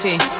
sim.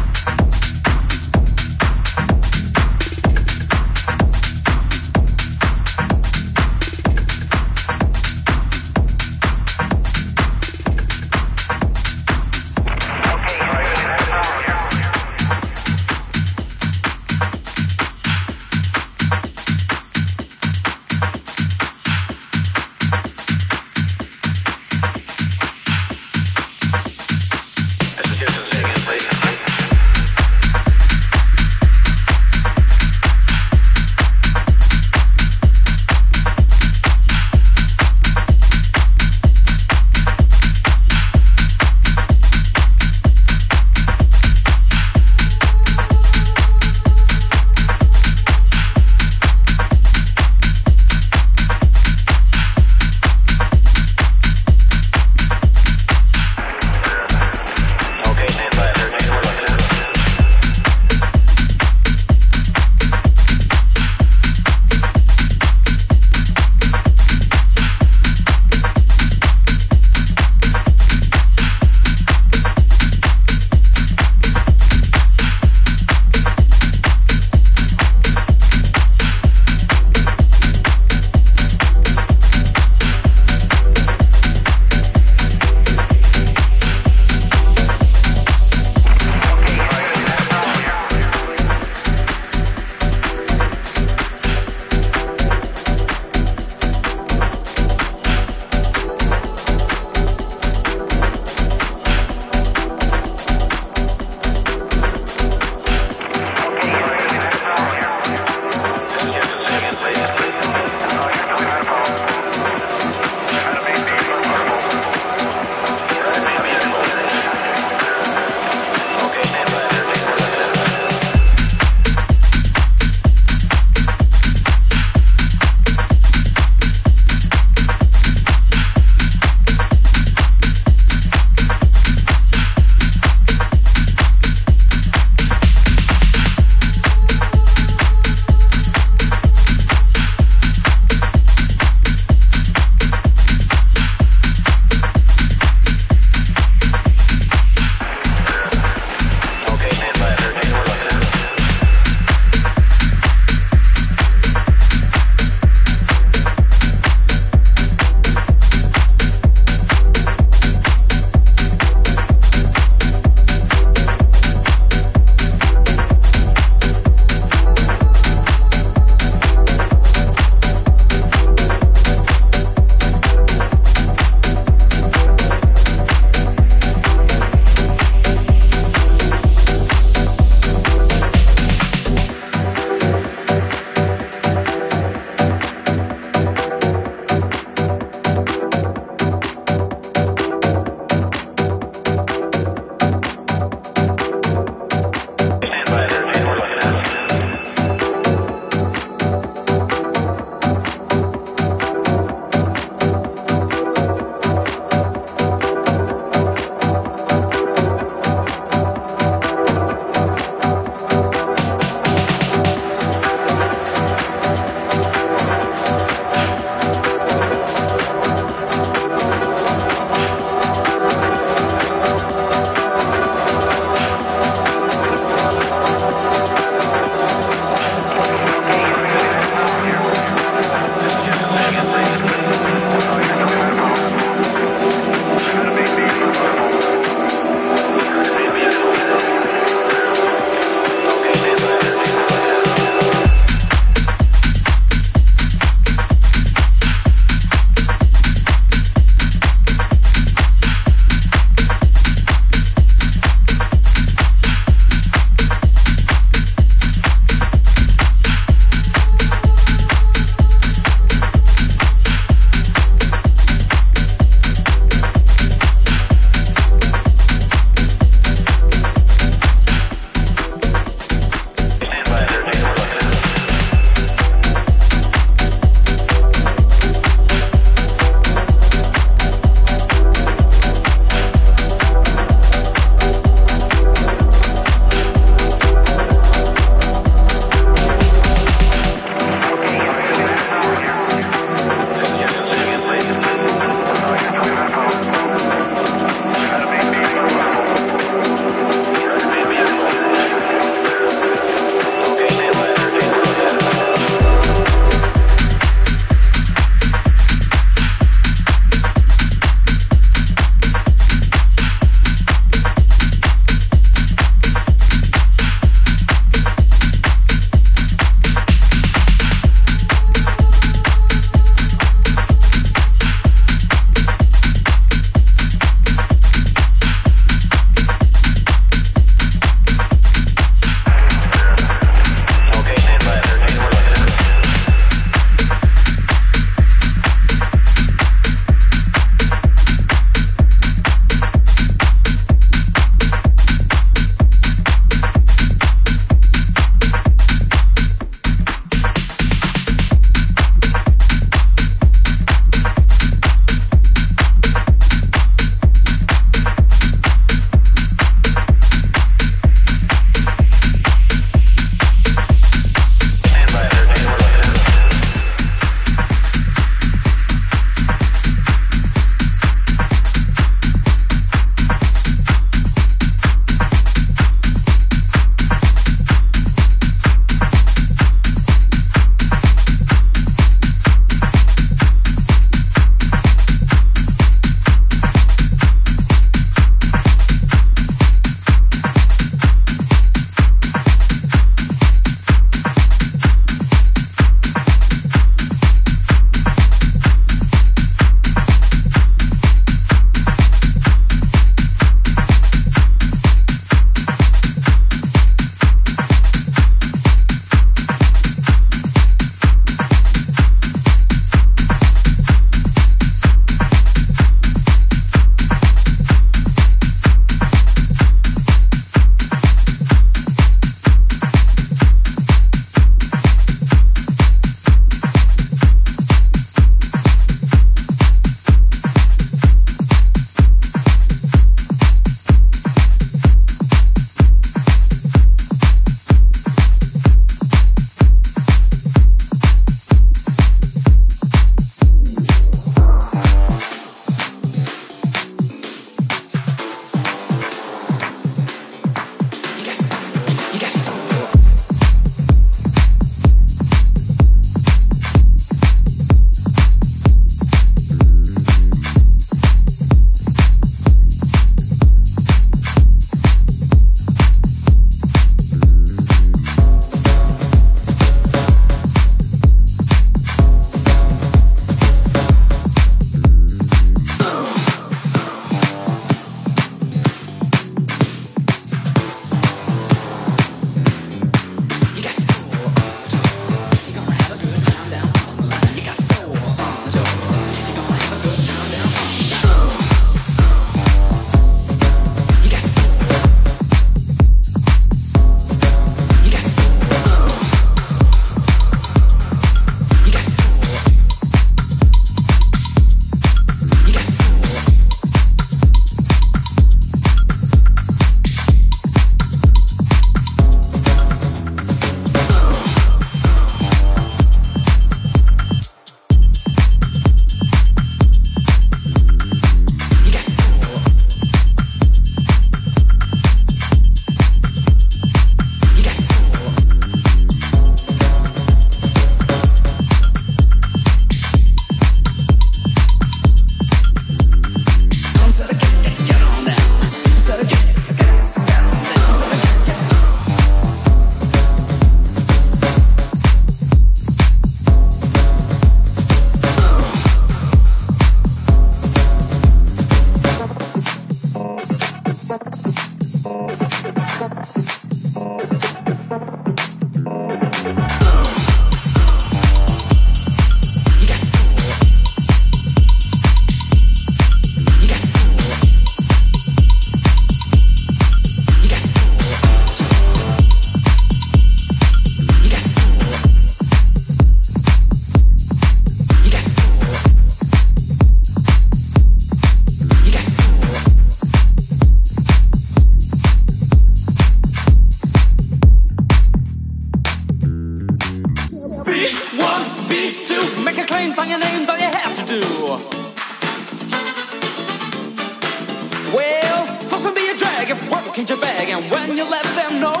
Well, force and be a drag if work ain't your bag, and when you let them know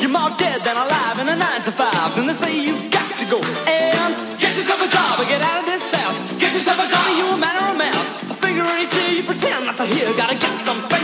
you're more dead than alive in a nine to five, then they say you've got to go and get yourself a job or get out of this house. Get yourself a job, you a man or a mouse. A finger in each ear, you pretend not to hear. Gotta get some space,